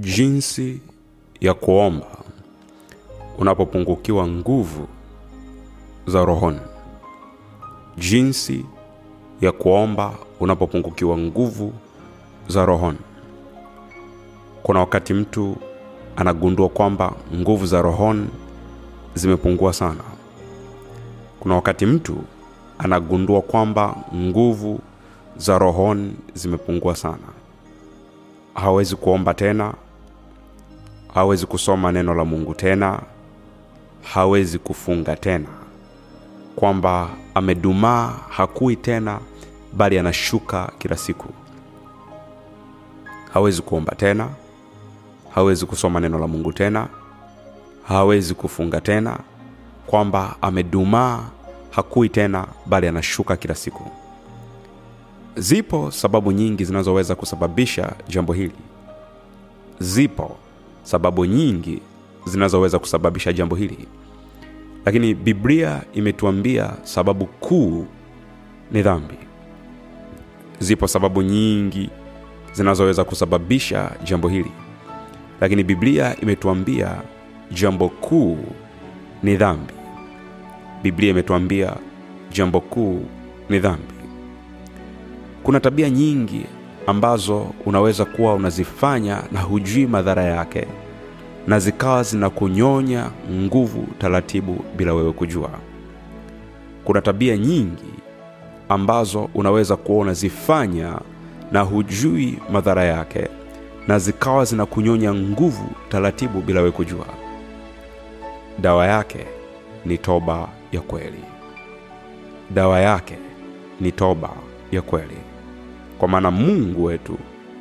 jinsi ya kuomba unapopungukiwa nguvu za rohoni. Jinsi ya kuomba unapopungukiwa nguvu za rohoni. Kuna wakati mtu anagundua kwamba nguvu za rohoni zimepungua sana. Kuna wakati mtu anagundua kwamba nguvu za rohoni zimepungua sana. Hawezi kuomba tena hawezi kusoma neno la mungu tena. Hawezi kufunga tena. Kwamba amedumaa hakui tena bali anashuka kila siku. Hawezi kuomba tena. Hawezi kusoma neno la mungu tena. Hawezi kufunga tena. Kwamba amedumaa hakui tena bali anashuka kila siku. Zipo sababu nyingi zinazoweza kusababisha jambo hili. Zipo sababu nyingi zinazoweza kusababisha jambo hili. Lakini biblia imetuambia sababu kuu ni dhambi. Zipo sababu nyingi zinazoweza kusababisha jambo hili. Lakini biblia imetuambia jambo kuu ni dhambi. Biblia imetuambia jambo kuu ni dhambi. Kuna tabia nyingi ambazo unaweza kuwa unazifanya na hujui madhara yake na zikawa zinakunyonya nguvu taratibu bila wewe kujua. Kuna tabia nyingi ambazo unaweza kuwa unazifanya na hujui madhara yake na zikawa zinakunyonya nguvu taratibu bila wewe kujua. Dawa yake ni toba ya kweli. Dawa yake ni toba ya kweli kwa maana mungu wetu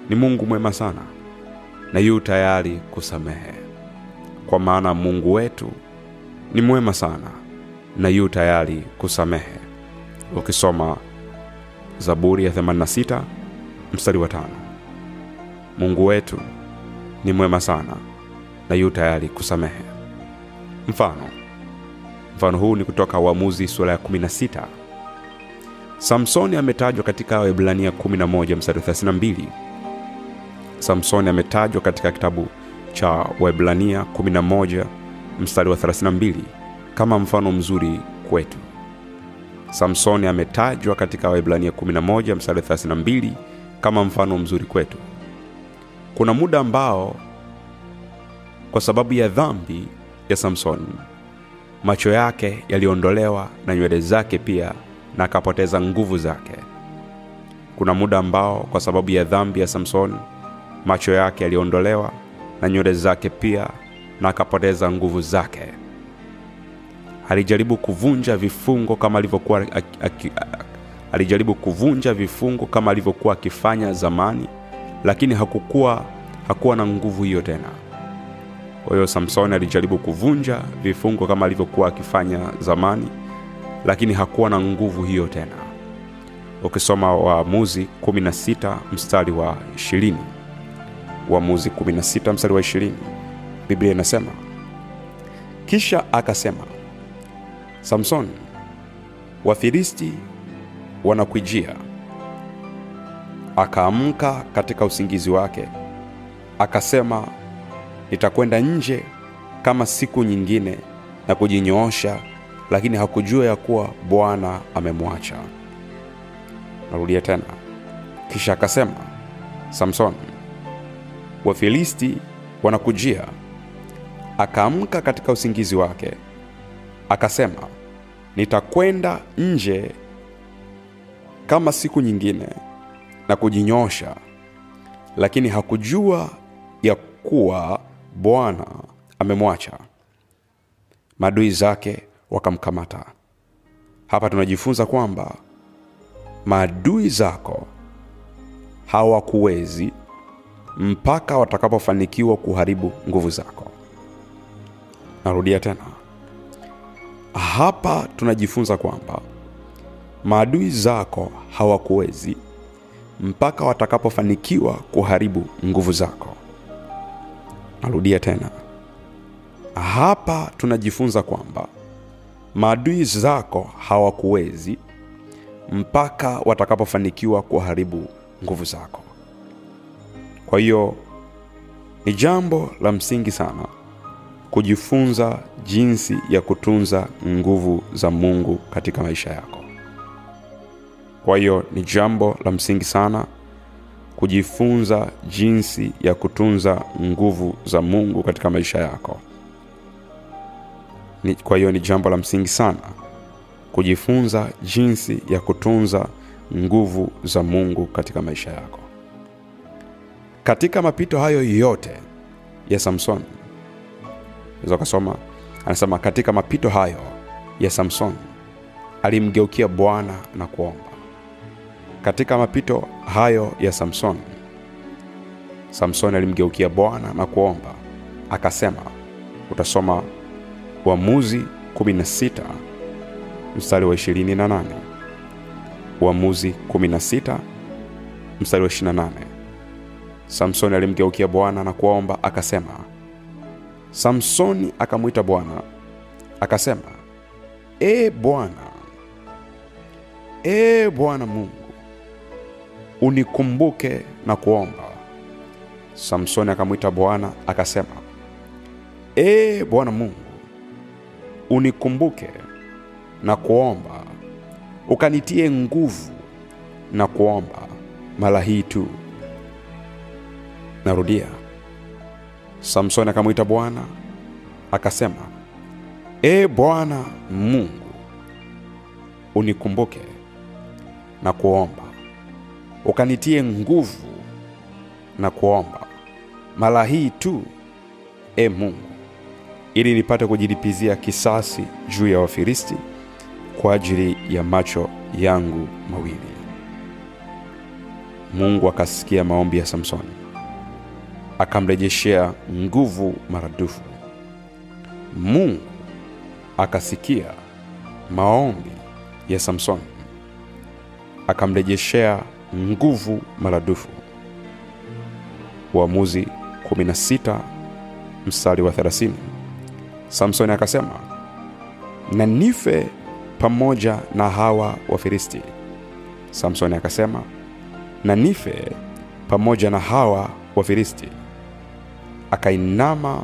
ni mungu mwema sana na yu tayari kusamehe. Kwa maana mungu wetu ni mwema sana na yu tayari kusamehe. Ukisoma zaburi ya 86 mstari wa tano. Mungu wetu ni mwema sana na yu tayari kusamehe. Mfano. Mfano huu ni kutoka uamuzi sura ya 16 samsoni ametajwa katika waebrania 11 mstari 32 samsoni ametajwa katika kitabu cha waebrania 11 mstari wa 32 kama mfano mzuri kwetu. Samsoni ametajwa katika waebrania 11 mstari 32 kama mfano mzuri kwetu. Kuna muda ambao kwa sababu ya dhambi ya samsoni macho yake yaliondolewa na nywele zake pia na akapoteza nguvu zake. Kuna muda ambao kwa sababu ya dhambi ya samsoni macho yake yaliondolewa na nywele zake pia na akapoteza nguvu zake. Alijaribu kuvunja vifungo kama alivyokuwa alijaribu kuvunja vifungo kama alivyokuwa akifanya zamani lakini hakukuwa hakuwa na nguvu hiyo tena. Kwa hiyo samsoni alijaribu kuvunja vifungo kama alivyokuwa akifanya zamani lakini hakuwa na nguvu hiyo tena. Ukisoma waamuzi 16 mstari wa 20 waamuzi 16 mstari wa 20 biblia inasema kisha akasema samson wafilisti wanakwijia. Akaamka katika usingizi wake akasema nitakwenda nje kama siku nyingine na kujinyoosha lakini hakujua ya kuwa bwana amemwacha. Narudia tena. Kisha akasema samson wafilisti wanakujia. Akaamka katika usingizi wake. Akasema nitakwenda nje kama siku nyingine na kujinyosha lakini hakujua ya kuwa bwana amemwacha. Maadui zake wakamkamata. Hapa tunajifunza kwamba maadui zako hawakuwezi mpaka watakapofanikiwa kuharibu nguvu zako. Narudia tena. Hapa tunajifunza kwamba maadui zako hawakuwezi mpaka watakapofanikiwa kuharibu nguvu zako. Narudia tena. Hapa tunajifunza kwamba maadui zako hawakuwezi mpaka watakapofanikiwa kuharibu nguvu zako. Kwa hiyo ni jambo la msingi sana kujifunza jinsi ya kutunza nguvu za mungu katika maisha yako. Kwa hiyo ni jambo la msingi sana kujifunza jinsi ya kutunza nguvu za mungu katika maisha yako kwa hiyo ni jambo la msingi sana kujifunza jinsi ya kutunza nguvu za mungu katika maisha yako. Katika mapito hayo yote ya samsoni unaweza ukasoma anasema katika mapito hayo ya samsoni alimgeukia bwana na kuomba. Katika mapito hayo ya samsoni samsoni alimgeukia bwana na kuomba akasema utasoma uamuzi 16 mstari wa 28 Waamuzi 16 mstari wa 28 samsoni alimgeukia bwana na kuomba akasema samsoni akamwita bwana akasema E bwana E bwana mungu unikumbuke na kuomba samsoni akamwita bwana akasema E bwana mungu unikumbuke na kuomba. Ukanitie nguvu na kuomba mara hii tu. Narudia. Samsoni akamwita bwana akasema ee bwana mungu unikumbuke na kuomba. Ukanitie nguvu na kuomba mara hii tu e mungu ili nipate kujilipizia kisasi juu ya wafilisti kwa ajili ya macho yangu mawili. Mungu akasikia maombi ya samsoni akamrejeshea nguvu maradufu. Mungu akasikia maombi ya samsoni akamrejeshea nguvu maradufu. Uamuzi 16 mstari wa 30 samsoni akasema na nife pamoja na hawa wafilisti. Samsoni akasema na nife pamoja na hawa wafilisti. Akainama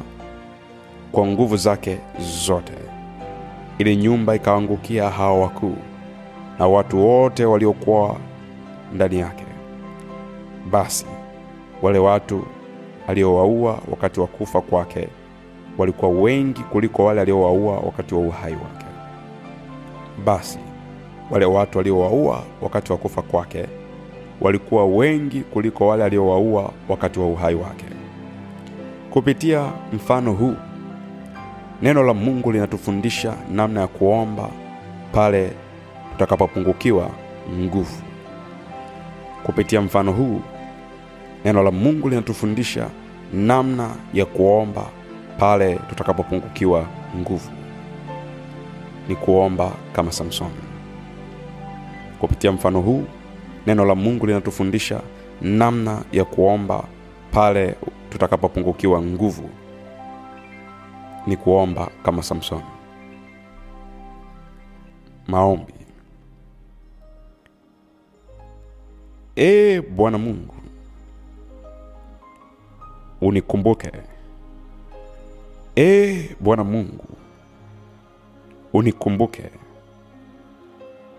kwa nguvu zake zote. Ili nyumba ikaangukia hawa wakuu na watu wote waliokuwa ndani yake. Basi wale watu aliowaua wakati wa kufa kwake walikuwa wengi kuliko wale aliowaua wakati wa uhai wake. Basi wale watu aliowaua wakati wa kufa kwake walikuwa wengi kuliko wale aliowaua wakati wa uhai wake. Kupitia mfano huu neno la mungu linatufundisha namna ya kuomba pale tutakapopungukiwa nguvu. Kupitia mfano huu neno la mungu linatufundisha namna ya kuomba pale tutakapopungukiwa nguvu. Ni kuomba kama samsoni kupitia mfano huu neno la mungu linatufundisha namna ya kuomba pale tutakapopungukiwa nguvu. Ni kuomba kama samsoni maombi. Ee bwana mungu unikumbuke ee bwana mungu unikumbuke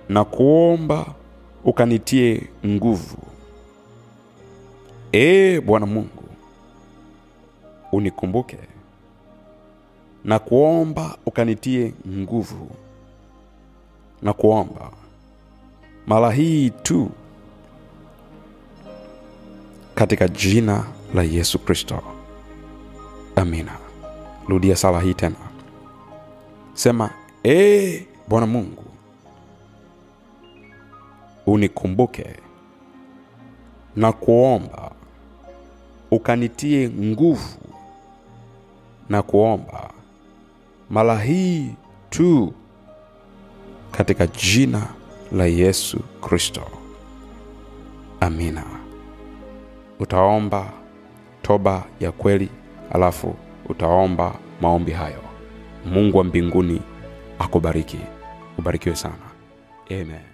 na kuomba ukanitie nguvu. Ee bwana mungu unikumbuke na kuomba ukanitie nguvu. Na kuomba mara hii tu katika jina la yesu kristo. Amina rudia sala hii tena. Sema ee bwana mungu unikumbuke na kuomba ukanitie nguvu na kuomba mara hii tu katika jina la yesu kristo. Amina. Utaomba toba ya kweli alafu utaomba maombi hayo. Mungu wa mbinguni akubariki. Ubarikiwe sana. Amen